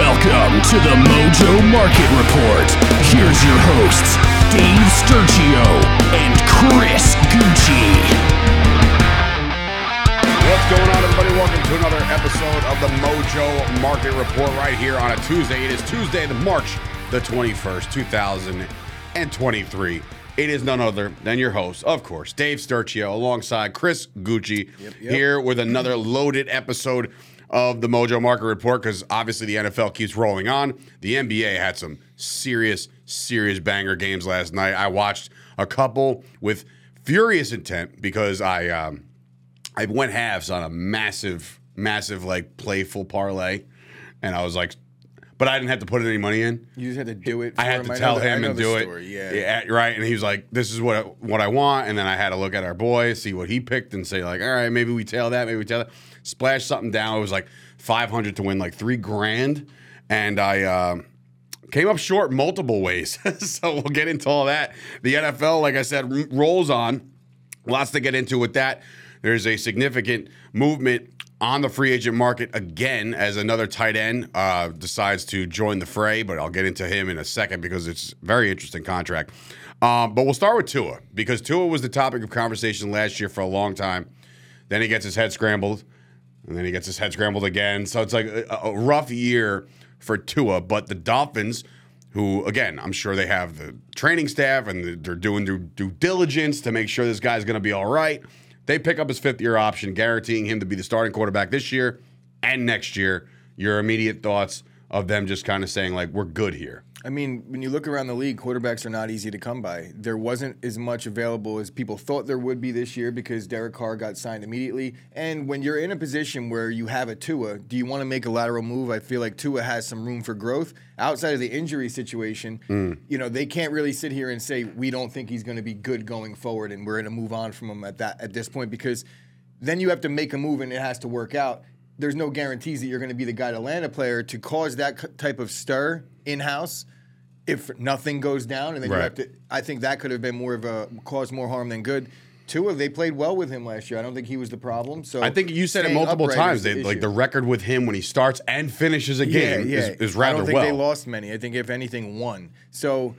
Welcome to the Mojo Market Report. Here's your hosts, Dave Sturchio and Chris Gueci. What's going on, everybody? Welcome to another episode of the Mojo Market Report right here on a Tuesday. It is Tuesday, the March the 21st, 2023. It is none other than your host, of course, Dave Sturchio, alongside Chris Gueci, here with another loaded episode of the Mojo Market Report because obviously the NFL keeps rolling on. The NBA had some serious, serious banger games last night. I watched a couple with furious intent because I um, I went halves on a massive, massive like playful parlay, and I was like, but I didn't have to put any money in. You just had to do it. I had him. to tell him and do story, it. Yeah. right. And he was like, "This is what I, what I want." And then I had to look at our boy, see what he picked, and say like, "All right, maybe we tail that, maybe we tail that." Splash something down. It was like five hundred to win like three grand, and I. um Came up short multiple ways. so we'll get into all that. The NFL, like I said, rolls on. Lots to get into with that. There's a significant movement on the free agent market again as another tight end uh, decides to join the fray, but I'll get into him in a second because it's a very interesting contract. Um, but we'll start with Tua because Tua was the topic of conversation last year for a long time. Then he gets his head scrambled, and then he gets his head scrambled again. So it's like a, a rough year for Tua. But the Dolphins, who again, I'm sure they have the training staff and they're doing due, due diligence to make sure this guy's going to be all right. They pick up his fifth year option, guaranteeing him to be the starting quarterback this year and next year. Your immediate thoughts of them just kind of saying like, "We're good here." I mean, when you look around the league, quarterbacks are not easy to come by. There wasn't as much available as people thought there would be this year because Derek Carr got signed immediately. And when you're in a position where you have a Tua, do you want to make a lateral move? I feel like Tua has some room for growth outside of the injury situation. Mm. You know, they can't really sit here and say we don't think he's going to be good going forward, and we're going to move on from him at that at this point because then you have to make a move and it has to work out. There's no guarantees that you're going to be the guy to land a player to cause that type of stir in house if nothing goes down, and then Right. you have to. I think that could have been more of a cause more harm than good. Tua, they played well with him last year. I don't think he was the problem. So I think you said it multiple times. the They, like the record with him when he starts and finishes a game Is, is rather I don't think well. they lost many. I think if anything, one. So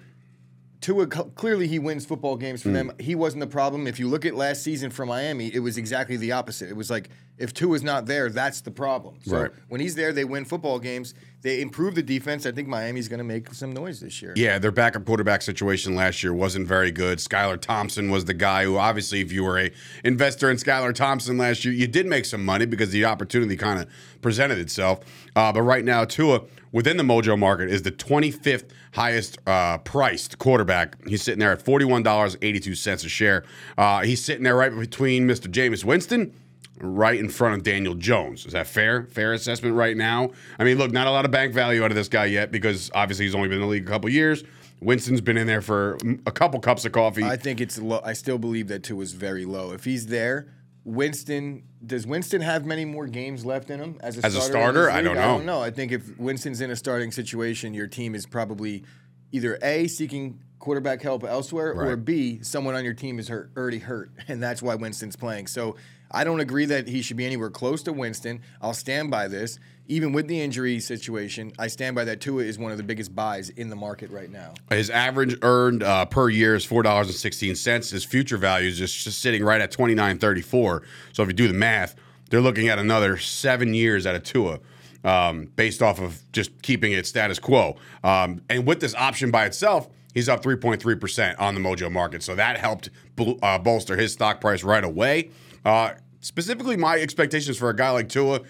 Tua clearly he wins football games for Hmm. them. He wasn't the problem. If you look at last season for Miami, it was exactly the opposite. It was like if Tua is not there, that's the problem. So Right. when he's there, they win football games. They improve the defense. I think Miami's going to make some noise this year. Yeah, their backup quarterback situation last year wasn't very good. Skylar Thompson was the guy who, obviously, if you were a investor in Skylar Thompson last year, you did make some money because the opportunity kind of presented itself. Uh, but right now, Tua within the Mojo market is the 25th highest uh, priced quarterback. He's sitting there at forty-one dollars eighty-two cents a share. Uh, he's sitting there right between Mr. Jameis Winston right in front of Daniel Jones. Is that fair? Fair assessment right now? I mean, look, not a lot of bank value out of this guy yet because obviously he's only been in the league a couple years. Winston's been in there for a couple cups of coffee. I think it's low. I still believe that Tua is very low. If he's there, Winston does Winston have many more games left in him as a As a starter? in starter? I don't know. I don't know. I think if Winston's in a starting situation, your team is probably either a seeking quarterback help elsewhere, or b someone on your team is hurt, already hurt, and that's why Winston's playing. So I don't agree that he should be anywhere close to Winston. I'll stand by this. Even with the injury situation, I stand by that Tua is one of the biggest buys in the market right now. His average earned uh, per year is four dollars and sixteen cents. His future value is just, just sitting right at twenty nine thirty four. So if you do the math, they're looking at another seven years at a Tua, um, based off of just keeping it status quo. Um, and with this option by itself, he's up three point three percent on the Mojo market. So that helped bol- uh, bolster his stock price right away. Uh, specifically, my expectations for a guy like Tua,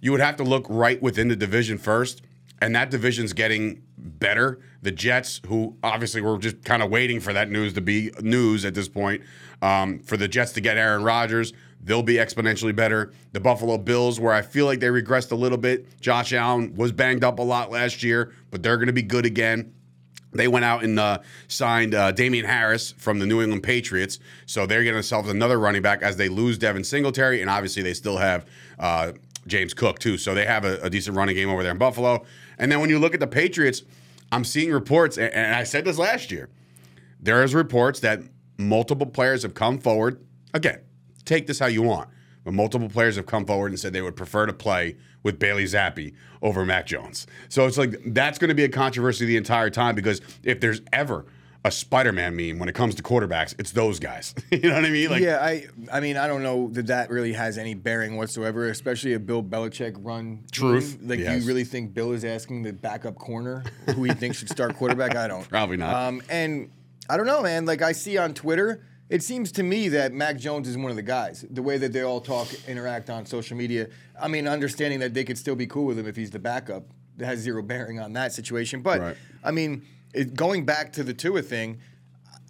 you would have to look right within the division first and that division's getting better. The Jets, who obviously we're just kind of waiting for that news to be news at this point, um, for the Jets to get Aaron Rodgers, they'll be exponentially better. The Buffalo Bills, where I feel like they regressed a little bit. Josh Allen was banged up a lot last year, but they're going to be good again. They went out and uh, signed uh, Damien Harris from the New England Patriots. So they're getting themselves another running back as they lose Devin Singletary. And obviously, they still have uh, James Cook, too. So they have a, a decent running game over there in Buffalo. And then when you look at the Patriots, I'm seeing reports, and, and I said this last year. There is reports that multiple players have come forward. Again, take this how you want. Multiple players have come forward and said they would prefer to play with Bailey Zappe over Mac Jones. So it's like that's going to be a controversy the entire time because if there's ever a Spider-Man meme when it comes to quarterbacks, it's those guys. you know what I mean? Like, yeah, I I mean I don't know that that really has any bearing whatsoever, especially a Bill Belichick run. Truth, team. Like, yes. you really think Bill is asking the backup corner who he thinks should start quarterback? I don't. Probably not. Um, and I don't know, man. Like I see on Twitter, it seems to me that Mac Jones is one of the guys. The way that they all talk, interact on social media. I mean, understanding that they could still be cool with him if he's the backup, that has zero bearing on that situation. But Right. I mean, it, going back to the Tua thing,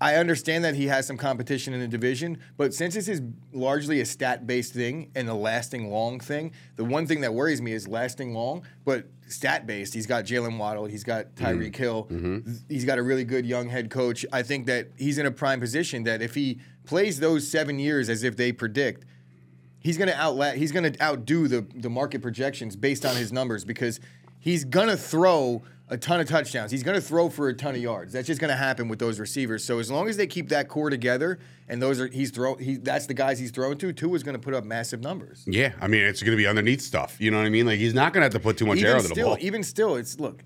I understand that he has some competition in the division, but since this is largely a stat based thing and a lasting long thing, the one thing that worries me is lasting long, but stat based. He's got Jaylen Waddle, he's got mm-hmm. Tyreek Hill, mm-hmm. he's got a really good young head coach. I think that he's in a prime position that if he plays those seven years as if they predict, he's going to outla- he's going to outdo the the market projections based on his numbers because he's going to throw a ton of touchdowns. He's going to throw for a ton of yards. That's just going to happen with those receivers. So as long as they keep that core together and those are he's throw he that's the guys he's throwing to, Tua is going to put up massive numbers. yeah, I mean, it's going to be underneath stuff. You know what I mean? Like he's not going to have to put too much air Even under the still, ball. even still, it's look.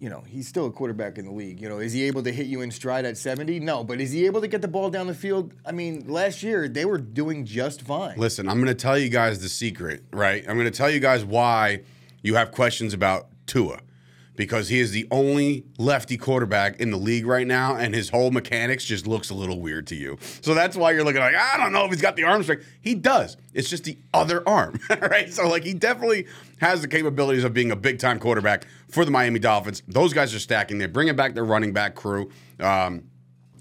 You know, he's still a quarterback in the league. You know, is he able to hit you in stride at 70? No, but is he able to get the ball down the field? I mean, last year they were doing just fine. Listen, I'm going to tell you guys the secret, right? I'm going to tell you guys why you have questions about Tua. Because he is the only lefty quarterback in the league right now, and his whole mechanics just looks a little weird to you. So that's why you're looking like, I don't know if he's got the arm strength. He does. It's just the other arm, right? So, like, he definitely has the capabilities of being a big time quarterback for the Miami Dolphins. Those guys are stacking. They're bringing back their running back crew. Um,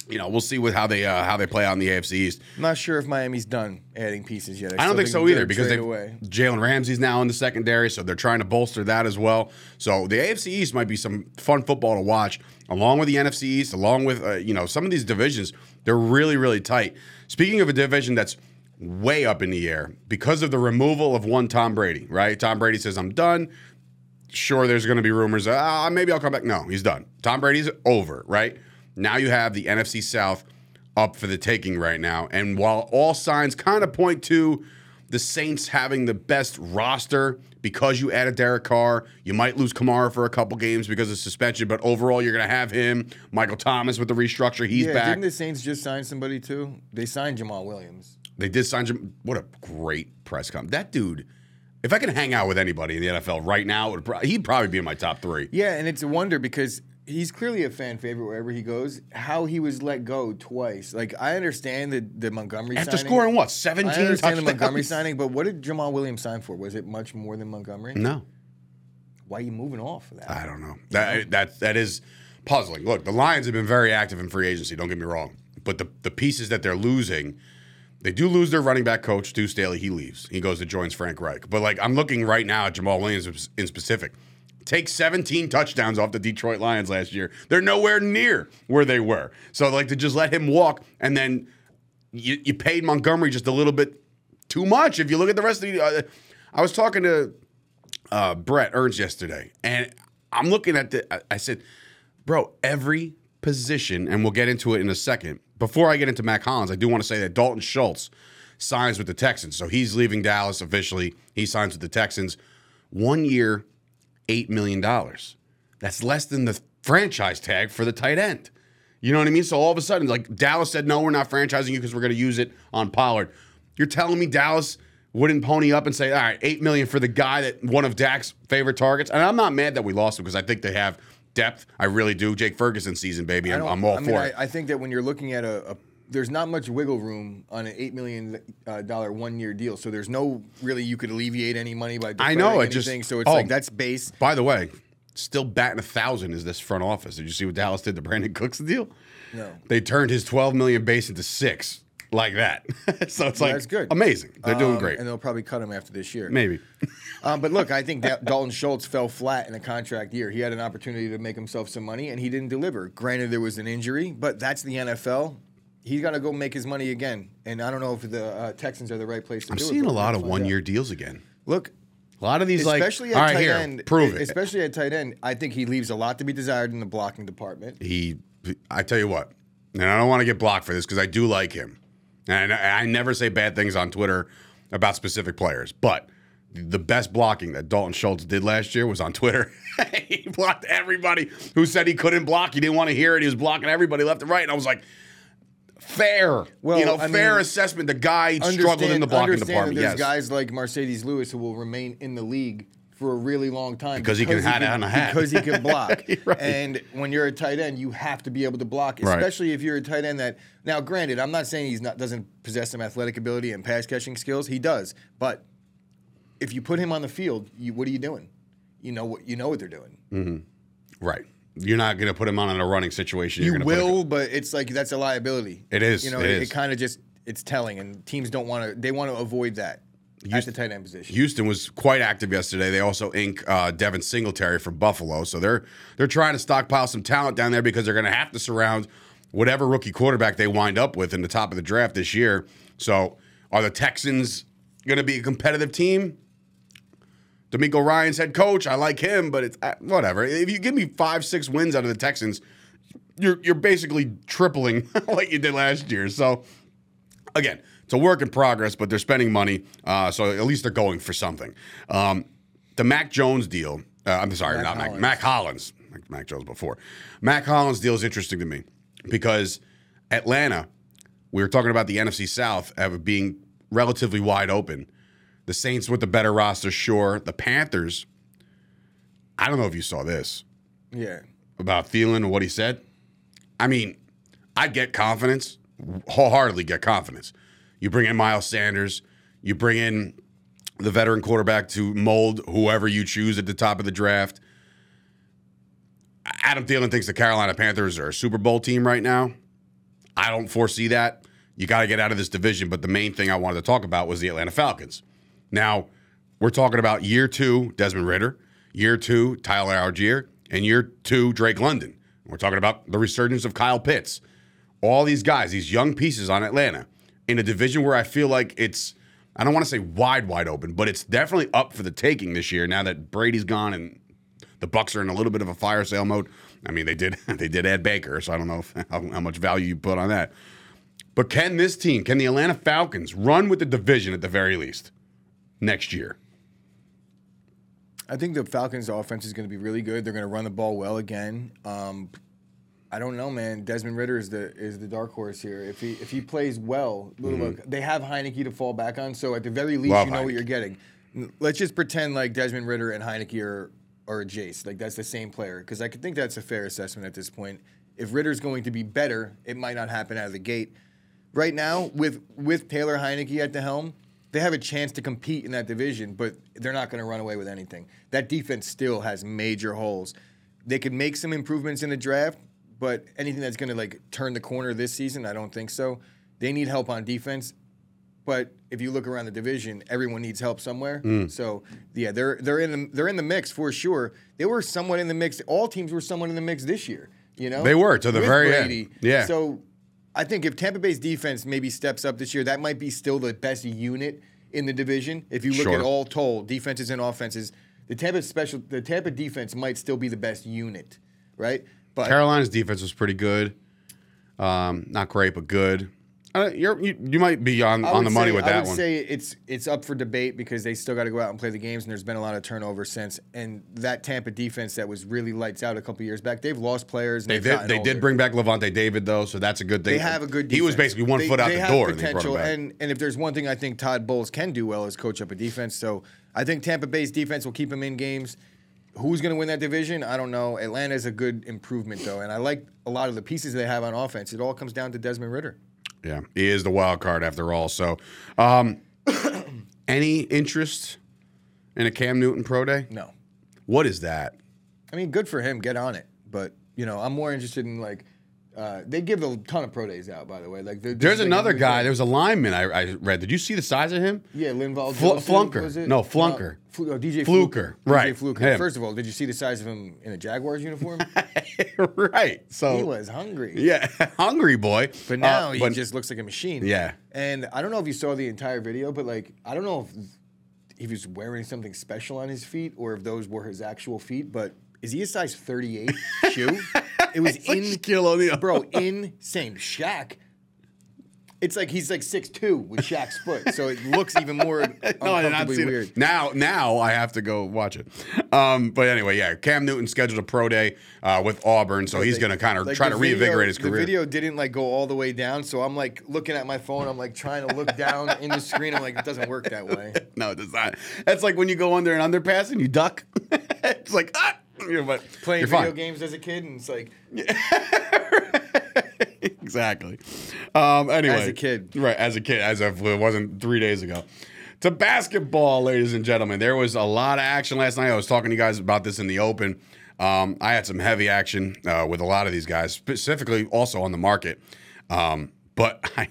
you know, we'll see with how they uh, how they play out in the AFC East. I'm not sure if Miami's done adding pieces yet. I don't think so either because they. Jalen Ramsey's now in the secondary, so they're trying to bolster that as well. So the AFC East might be some fun football to watch, along with the NFC East, along with uh, you know some of these divisions. They're really really tight. Speaking of a division that's way up in the air because of the removal of one Tom Brady, right? Tom Brady says I'm done. Sure, there's going to be rumors. Ah, maybe I'll come back. No, he's done. Tom Brady's over, right? Now you have the NFC South up for the taking right now. And while all signs kind of point to the Saints having the best roster because you added Derek Carr, you might lose Kamara for a couple games because of suspension, but overall you're going to have him. Michael Thomas with the restructure, he's yeah, back. didn't the Saints just sign somebody too? They signed Jamaal Williams. They did sign Jam- What a great press com. That dude, if I can hang out with anybody in the NFL right now, pro- he'd probably be in my top three. Yeah, and it's a wonder because he's clearly a fan favorite wherever he goes. How he was let go twice. Like I understand the the Montgomery signing After signing. scoring what, seventeen. I 17 understand touchdowns? the Montgomery signing, but what did Jamaal Williams sign for? Was it much more than Montgomery? No. Why are you moving off of that? I don't know. That that that is puzzling. Look, the Lions have been very active in free agency. Don't get me wrong, but the the pieces that they're losing, they do lose their running back coach, Stu Staley. He leaves. He goes to joins Frank Reich. But like I'm looking right now at Jamaal Williams in specific. Take 17 touchdowns off the Detroit Lions last year. They're nowhere near where they were. So like to just let him walk and then you, you paid Montgomery just a little bit too much. If you look at the rest of the, uh, I was talking to uh, Brett Ernst yesterday, and I'm looking at the. I- I said, "Bro, every position," and we'll get into it in a second. Before I get into Mack Hollins, I do want to say that Dalton Schultz signs with the Texans, so he's leaving Dallas officially. He signs with the Texans, one year, eight million dollars. That's less than the franchise tag for the tight end. You know what I mean? So all of a sudden, like Dallas said, no, we're not franchising you because we're going to use it on Pollard. You're telling me Dallas wouldn't pony up and say, all right, eight million for the guy that one of Dak's favorite targets? And I'm not mad that we lost him because I think they have depth. I really do. Jake Ferguson season, baby. I I'm, I'm all I mean, for I, it. I think that when you're looking at a, a there's not much wiggle room on an eight million uh, dollar one year deal. So there's no really you could alleviate any money by I know, it just- so it's oh. like that's base. By the way, still batting a thousand is this front office. Did you see what Dallas did to Brandin Cooks deal? No. They turned his 12 million base into six like that. so it's like that's good. amazing. They're doing Um, great. and they'll probably cut him after this year. Maybe. Um, but look, I think that Dalton Schultz fell flat in a contract year. He had an opportunity to make himself some money, and he didn't deliver. Granted, there was an injury, but that's the NFL. He's got to go make his money again. And I don't know if the uh, Texans are the right place to I'm do it. seeing a lot of one year deals again. Look, A lot of these, especially all at right, tight here, end. prove it. Especially at tight end, I think he leaves a lot to be desired in the blocking department. he I tell you what, and I don't want to get blocked for this because I do like him. And I, I never say bad things on Twitter about specific players, but the best blocking that Dalton Schultz did last year was on Twitter. he blocked everybody who said he couldn't block. He didn't want to hear it. He was blocking everybody left and right. And I was like, fair. Well, you know, I fair mean, assessment. The guy struggled in the blocking department. There's Yes. guys like Marcedes Lewis who will remain in the league for a really long time Because he can hat on a hat. because he can block. Right. And when you're a tight end, you have to be able to block, Right. especially if you're a tight end that. Now, granted, I'm not saying he's not doesn't possess some athletic ability and pass catching skills. He does, but if you put him on the field, you, what are you doing? You know what you know what they're doing. Mm-hmm. Right. You're not going to put him on in a running situation. You You're put will, but it's like that's a liability. It is, You know, it it, is. kind of just it's telling, and teams don't want to. They want to avoid that at the tight end position. Houston was quite active yesterday. They also ink uh, Devin Singletary from Buffalo, so they're they're trying to stockpile some talent down there because they're going to have to surround whatever rookie quarterback they wind up with in the top of the draft this year. So, are the Texans going to be a competitive team? DeMeco Ryans head coach. I like him, but it's uh, whatever. If you give me five, six wins out of the Texans, you're you're basically tripling what you did last year. So again, it's a work in progress, but they're spending money, uh, so at least they're going for something. Um, the Mac Jones deal. Uh, I'm sorry, Mac not Mac. Hollins. Mack Hollins. Mac, Mac Jones before. Mack Hollins deal is interesting to me because Atlanta. We were talking about the NFC South of being relatively wide open. The Saints with the better roster, sure. The Panthers. I don't know if you saw this Yeah. about Thielen and what he said. I mean, I get confidence, wholeheartedly get confidence. You bring in Miles Sanders, you bring in the veteran quarterback to mold whoever you choose at the top of the draft. Adam Thielen thinks the Carolina Panthers are a Super Bowl team right now. I don't foresee that. You got to get out of this division. But the main thing I wanted to talk about was the Atlanta Falcons. Now, we're talking about year two, Desmond Ridder, year two, Tyler Allgeier, and year two, Drake London. We're talking about the resurgence of Kyle Pitts. All these guys, these young pieces on Atlanta in a division where I feel like it's, I don't want to say wide, wide open, but it's definitely up for the taking this year now that Brady's gone and the Bucs are in a little bit of a fire sale mode. I mean, they did they did add Baker, so I don't know if, how, how much value you put on that. But can this team, can the Atlanta Falcons run with the division at the very least next year? I think the Falcons' offense is going to be really good. They're going to run the ball well again. Um, I don't know, man. Desmond Ridder is the is the dark horse here. If he if he plays well, look, they have Heinicke to fall back on. So at the very least, Mm-hmm. Love you know Heinicke. what you're getting. Let's just pretend like Desmond Ridder and Heinicke are are a Jace, like that's the same player. Because I could think that's a fair assessment at this point. If Ridder's going to be better, it might not happen out of the gate. Right now, with with Taylor Heinicke at the helm, they have a chance to compete in that division, but they're not going to run away with anything. That defense still has major holes. They could make some improvements in the draft, but anything that's going to like turn the corner this season, I don't think so. They need help on defense, but if you look around the division, everyone needs help somewhere. Mm. So yeah, they're they're in the they're in the mix for sure. They were somewhat in the mix. All teams were somewhat in the mix this year. You know, They were, to the very end. Yeah. So I think if Tampa Bay's defense maybe steps up this year, that might be still the best unit in the division. If you look Sure. at all told, defenses and offenses, the Tampa special the Tampa defense might still be the best unit, right? But Carolina's defense was pretty good. Um, not great, but good. Uh, you're, you you might be on, I on the would money say- with I that would one. say it's it's up for debate because they still got to go out and play the games, and there's been a lot of turnover since. And that Tampa defense that was really lights out a couple years back, they've lost players. And They they've did. gotten They older. did bring back Lavonte David though, so that's a good thing. They have a good. He was basically one They- foot out they the have door, and they brought potential, back. and and if there's one thing I think Todd Bowles can do well is coach up a defense. So I think Tampa Bay's defense will keep him in games. Who's going to win that division? I don't know. Atlanta's a good improvement though, and I like a lot of the pieces they have on offense. It all comes down to Desmond Ridder. Yeah, he is the wild card after all. So, um, any interest in a Cam Newton pro day? No, What is that? I mean, good for him. Get on it. But you know, I'm more interested in like uh, they give a ton of pro days out. By the way, like There's is like a another guy. There was a lineman I, I read. Did you see the size of him? Yeah, Linval Fl- Flunker. No, Flunker. Flu- oh, DJ Fluker. Fluker. Right, DJ Fluker. him. First of all, did you see the size of him in a Jaguars uniform? right. So he was hungry. Yeah, hungry boy. But now Uh, he but- just looks like a machine. Yeah. And I don't know if you saw the entire video, but like I don't know if he was wearing something special on his feet or if those were his actual feet, but is he a size 38 shoe? It was like in Shaquille O'Neal. bro, insane. Shaq. It's like he's like six two with Shaq's foot, so it looks even more No, I did not see weird. it. Now, now I have to go watch it. Um, but anyway, yeah, Cam Newton scheduled a pro day uh, with Auburn, so he's going to kind of Like, try to video- reinvigorate his career. The video didn't like go all the way down, so I'm like looking at my phone. I'm like trying to look down in the screen. I'm like, it doesn't work that way. No, it does not. That's like when you go under an underpass and you duck. it's like ah, you know, but Playing you're video fine. games as a kid, and it's like exactly. Um, anyway, As a kid. right? As a kid, as of it wasn't three days ago. To basketball, ladies and gentlemen, there was a lot of action last night. I was talking to you guys about this in the open. Um, I had some heavy action uh, with a lot of these guys, specifically also on the market. Um, but I,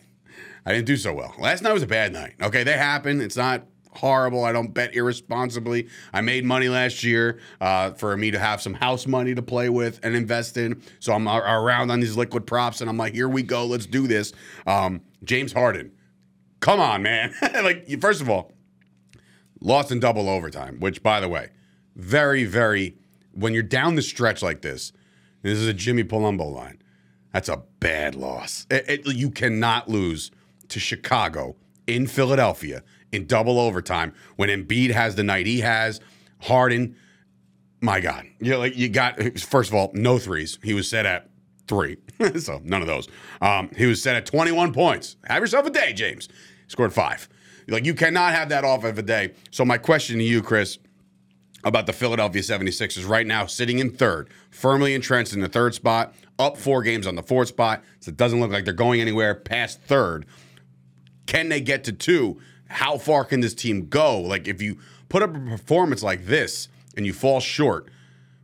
I didn't do so well. Last night was a bad night. Okay, they happen. It's not horrible. I don't bet irresponsibly. I made money last year uh, for me to have some house money to play with and invest in. So I'm around on these liquid props, and I'm like, here we go. Let's do this. Um, James Harden, come on, man. like, first of all, lost in double overtime, which, by the way, very, very, when you're down the stretch like this, this is a Jimmy Palumbo line. That's a bad loss. It- it- you cannot lose to Chicago in Philadelphia in double overtime when Embiid has the night he has. Harden, my God, you know, like you got first of all no threes. He was set at three, so none of those. Um, he was set at 21 points. Have yourself a day, James. Scored five. Like you cannot have that off of a day. So my question to you, Chris, about the Philadelphia 76ers right now sitting in third, firmly entrenched in the third spot, up four games on the fourth spot. So it doesn't look like they're going anywhere past third. Can they get to two? How far can this team go? Like if you put up a performance like this and you fall short,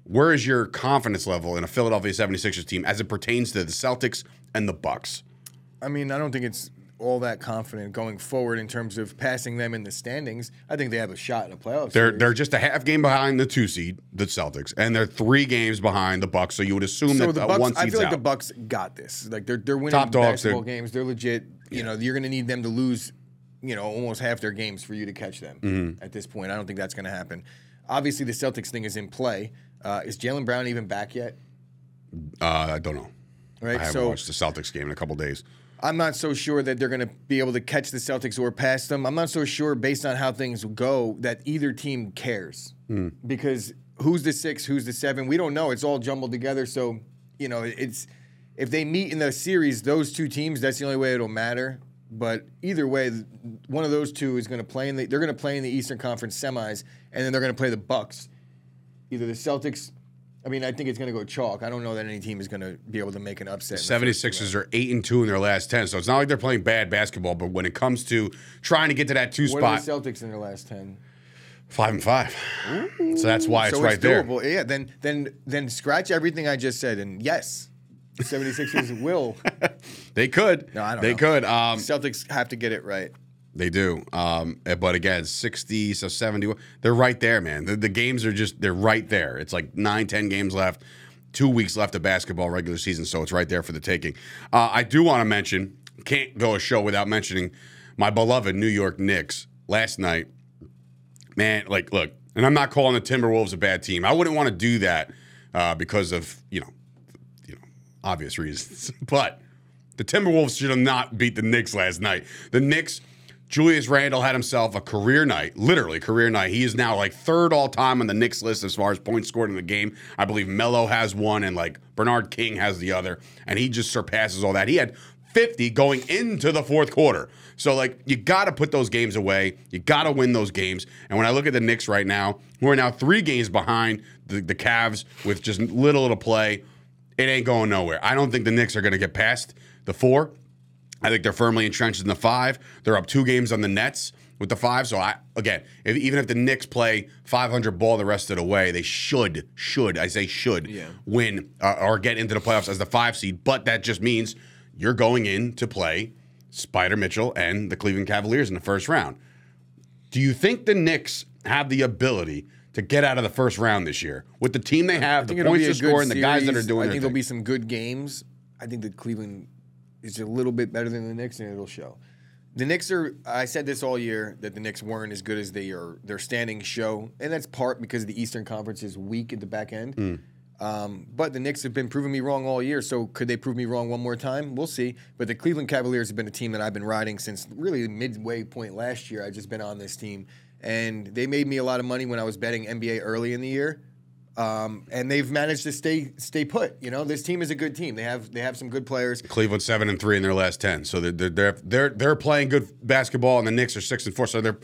where is your confidence level in a Philadelphia 76ers team as it pertains to the Celtics and the Bucks? I mean, I don't think it's all that confident going forward in terms of passing them in the standings. I think they have a shot in a playoff. They're series. they're just a half game behind the two seed, the Celtics, and they're three games behind the Bucks. So you would assume so that the Bucks. one I feel like out. the Bucks got this. Like they're they're winning Top dogs, basketball they're- games. They're legit. You know, you're going to need them to lose. You know, almost half their games for you to catch them Mm-hmm. at this point. I don't think that's going to happen. Obviously, the Celtics thing is in play. Uh, is Jaylen Brown even back yet? uh, I don't know. Right. I haven't so watched the Celtics game in a couple days. I'm not so sure that they're going to be able to catch the Celtics or pass them. I'm not so sure, based on how things go, that either team cares. Because who's the six, who's the seven, we don't know. It's all jumbled together. So, you know, it's if they meet in the series, those two teams, that's the only way it'll matter. But either way, one of those two is going to play in the. They're going to play in the Eastern Conference semis, and then they're going to play the Bucks. Either the Celtics. I mean, I think it's going to go chalk. I don't know that any team is going to be able to make an upset. the 76ers are 8 and 2 in their last 10. So it's not like they're playing bad basketball, but when it comes to trying to get to that two What are spot, the Celtics in their last ten? 5 and 5. So that's why it's so right it's there. Yeah, then then then scratch everything I just said and yes, 76ers will. They could. No, I don't They know. could. Um, Celtics have to get it right. They do. Um, eh, but again, 60, so 70. They're right there, man. The, the games are just, they're right there. It's like nine, 10 games left, two weeks left of basketball regular season. So it's right there for the taking. Uh, I do want to mention, can't go a show without mentioning my beloved New York Knicks last night. Man, like, look, and I'm not calling the Timberwolves a bad team. I wouldn't want to do that uh, because of, you know, obvious reasons. But the Timberwolves should have not beat the Knicks last night. The Knicks, Julius Randle had himself a career night, literally career night. He is now like third all time on the Knicks list as far as points scored in the game. I believe Melo has one and like Bernard King has the other, and he just surpasses all that. He had 50 going into the fourth quarter. So like you got to put those games away. You got to win those games. And when I look at the Knicks right now, we're now three games behind the, the Cavs with just little to play, it ain't going nowhere. I don't think the Knicks are going to get past the four. I think they're firmly entrenched in the five. They're up two games on the Nets with the five. So I again, if, even if the Knicks play 500 ball the rest of the way, they should should I say should Yeah. win uh, or get into the playoffs as the five seed. But that just means you're going in to play Spida Mitchell and the Cleveland Cavaliers in the first round. Do you think the Knicks have the ability to get out of the first round this year with the team they have, the points be to a good score, and the guys that are doing I think there'll thing? be some good games. I think that Cleveland is a little bit better than the Knicks, and it'll show. The Knicks are. I said this all year that the Knicks weren't as good as they are. Their standings show, and that's part because the Eastern Conference is weak at the back end. Hmm. Um, but the Knicks have been proving me wrong all year. So could they prove me wrong one more time? We'll see. But the Cleveland Cavaliers have been a team that I've been riding since really midway point last year. I've just been on this team, and they made me a lot of money when I was betting NBA early in the year. Um, and they've managed to stay stay put. You know, this team is a good team. They have they have some good players. Cleveland seven and three in their last ten, so they're they're they're they're playing good basketball, and the Knicks are six and four, so they're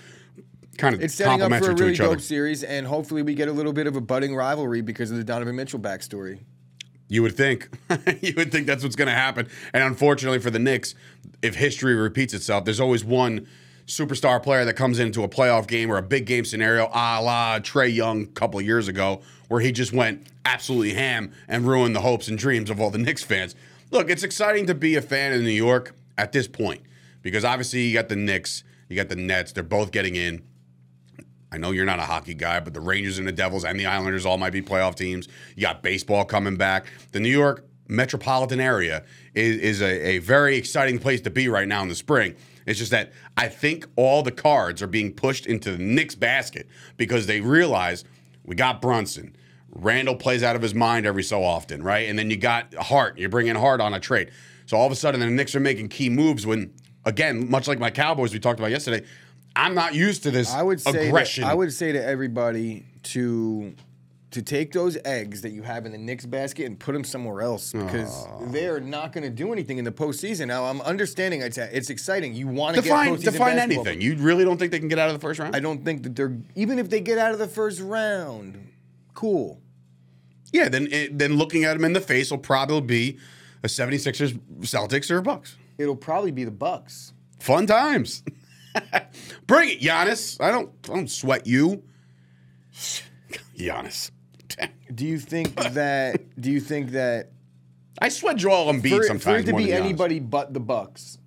kind of It's setting up for a to really other. dope series, and hopefully we get a little bit of a budding rivalry because of the Donovan Mitchell backstory. You would think, you would think that's what's going to happen, and unfortunately for the Knicks, if history repeats itself, there's always one superstar player that comes into a playoff game or a big game scenario, a la Trae Young a couple years ago, where he just went absolutely ham and ruined the hopes and dreams of all the Knicks fans. Look, it's exciting to be a fan in New York at this point because obviously you got the Knicks, you got the Nets, they're both getting in. I know you're not a hockey guy, but the Rangers and the Devils and the Islanders all might be playoff teams. You got baseball coming back. The New York metropolitan area is, is a, a very exciting place to be right now in the spring. It's just that I think all the cards are being pushed into the Knicks basket because they realize we got Brunson. Randle plays out of his mind every so often, right? And then you got Hart. You're bringing Hart on a trade. So all of a sudden, the Knicks are making key moves when, again, much like my Cowboys we talked about yesterday, I'm not used to this I would say aggression. To, I would say to everybody to to take those eggs that you have in the Knicks basket and put them somewhere else because they're not going to do anything in the postseason. Now I'm understanding it's it's exciting. You want to define get define basketball, anything. You really don't think they can get out of the first round? I don't think that they're even if they get out of the first round, cool. yeah, then it, then looking at them in the face will probably be a 76ers, Celtics, or a Bucks. It'll probably be the Bucks. Fun times. Bring it, Giannis. I don't I don't sweat you. Giannis. Do you think that? do you think that I sweat Joel Embiid for, sometimes for it to be anybody but the Bucks,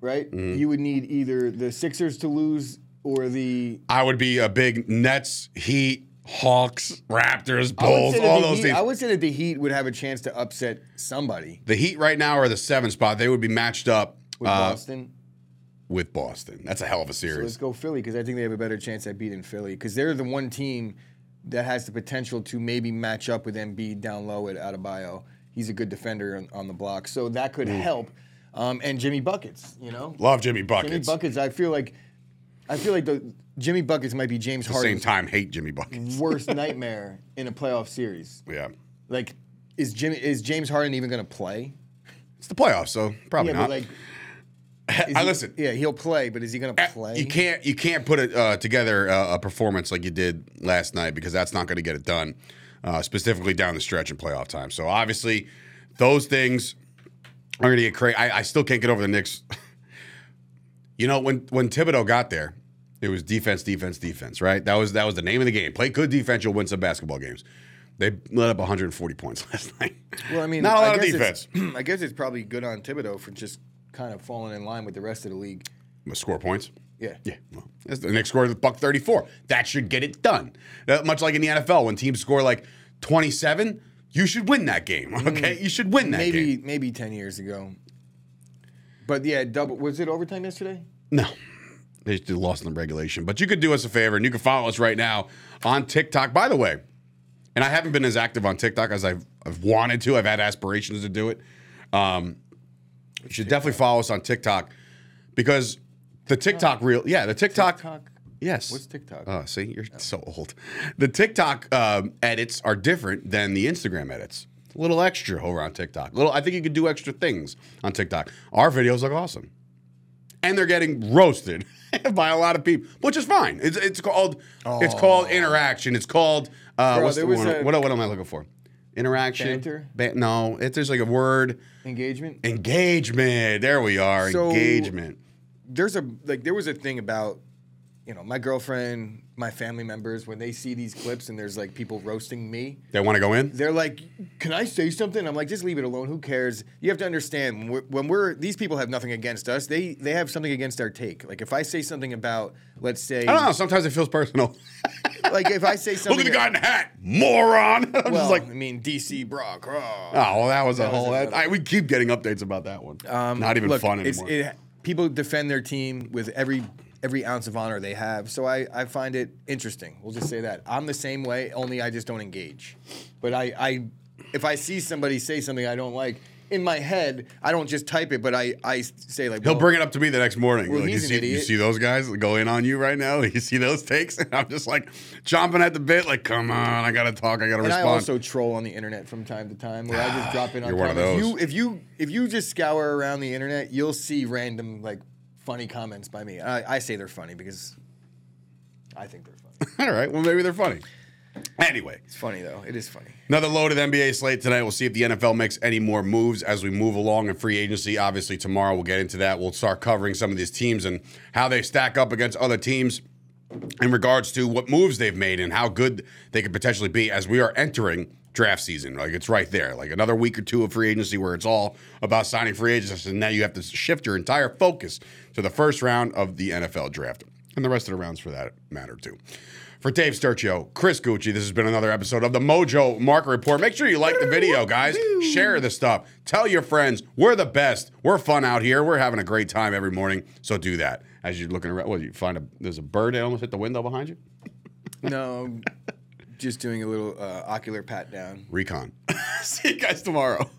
right? Mm-hmm. You would need either the Sixers to lose or the I would be a big Nets, Heat, Hawks, Raptors, Bulls, all those Heat- teams. I would say that the Heat would have a chance to upset somebody the Heat right now are the seven spot. They would be matched up with uh, Boston. with Boston. That's a hell of a So series. let's go Philly because I think they have a better chance at beating Philly because they're the one team that has the potential to maybe match up with Embiid down low at Adebayo. He's a good defender on, on the block, so that could help. Um, and Jimmy buckets, you know, Love Jimmy Buckets. Jimmy buckets. I feel like, I feel like the Jimmy buckets might be James At the same time, hate Jimmy Buckets. worst nightmare in a playoff series. Yeah. Like, is Jimmy is James Harden even going to play? It's the playoffs, so probably yeah, not. like, I he- listen. Yeah, he'll play, but is he going to play? You can't you can't put it uh, together uh, a performance like you did last night because that's not going to get it done, uh, specifically down the stretch in playoff time. So obviously, those things are going to get crazy. I, I still can't get over the Knicks. you know, when when Thibodeau got there, it was defense, defense, defense. Right? That was that was the name of the game. Play good defense, you'll win some basketball games. They let up 140 points last night. Well, I mean, not a lot of defense. I guess it's probably good on Thibodeau for just kind of falling in line with the rest of the league. Score points. Yeah. Yeah, well, that's the Knicks scored the buck 34. That should get it done. Uh, much like in the NFL, when teams score like 27, you should win that game. Okay, you should win that Mm. maybe game. maybe ten years ago. But yeah, double was it overtime yesterday? No, they just lost in the regulation. But you could do us a favor, and you can follow us right now on TikTok. By the way, and I haven't been as active on TikTok as I've, I've wanted to. I've had aspirations to do it. Um, you should definitely follow us on TikTok because the TikTok reel, yeah, the TikTok, TikTok. yes. What's TikTok? Oh, see, you're so old. The TikTok um, edits are different than the Instagram edits. A little extra over on TikTok. Little, I think you could do extra things on TikTok. Our videos look awesome, and they're getting roasted by a lot of people, which is fine. It's it's called it's called interaction. It's called uh, Bro, what's the was a- what, what am I looking for? Interaction. Banter? Ba- no, it, there's like a word. Engagement. Engagement. There we are. So- Engagement. There's a like there was a thing about, you know, my girlfriend, my family members when they see these clips and there's like people roasting me. They want to go in. They're like, "Can I say something?" I'm like, "Just leave it alone. Who cares?" You have to understand when we're, when we're these people have nothing against us. They they have something against our take. Like if I say something about, let's say, I don't know. Sometimes it feels personal. like if I say something, Look at the guy in the hat, moron. I'm Well, just like, I mean, DC Brock. oh. Oh, well, that was a That was whole. another- I, we keep getting updates about that one. Not even Um, Look, fun anymore. It, people defend their team with every every ounce of honor they have. So I, I find it interesting. We'll just say that I'm the same way. Only I just don't engage. But I I if I see somebody say something I don't like, in my head, I don't just type it, but I, I say like He'll well, bring it up to me the next morning. Well, like, you, see, you see those guys go in on you right now? You see those takes? And I'm just like chomping at the bit, like, come on, I gotta talk, I gotta And I also troll on the internet from time to time, where I just drop in on You're one of those. You, if you if you just scour around the internet, you'll see random like funny comments by me. I, I say they're funny because I think they're funny. All right, well maybe they're funny. Anyway, It's funny though. It is funny. Another loaded NBA slate tonight. We'll see if the NFL makes any more moves as we move along in free agency. Obviously, tomorrow we'll get into that. We'll start covering some of these teams and how they stack up against other teams in regards to what moves they've made and how good they could potentially be as we are entering draft season. Like it's right there. Like another week or two of free agency where it's all about signing free agents, and now you have to shift your entire focus to the first round of the NFL draft and the rest of the rounds for that matter too. For Dave Sturchio, Chris Gueci, this has been another episode of the Mojo Market Report. Make sure you like the video, guys. Share the stuff. Tell your friends. We're the best. We're fun out here. We're having a great time every morning. So do that. As you're looking around, well, you find a there's a bird that almost hit the window behind you. No, just doing a little uh, ocular pat down. Recon. See you guys tomorrow.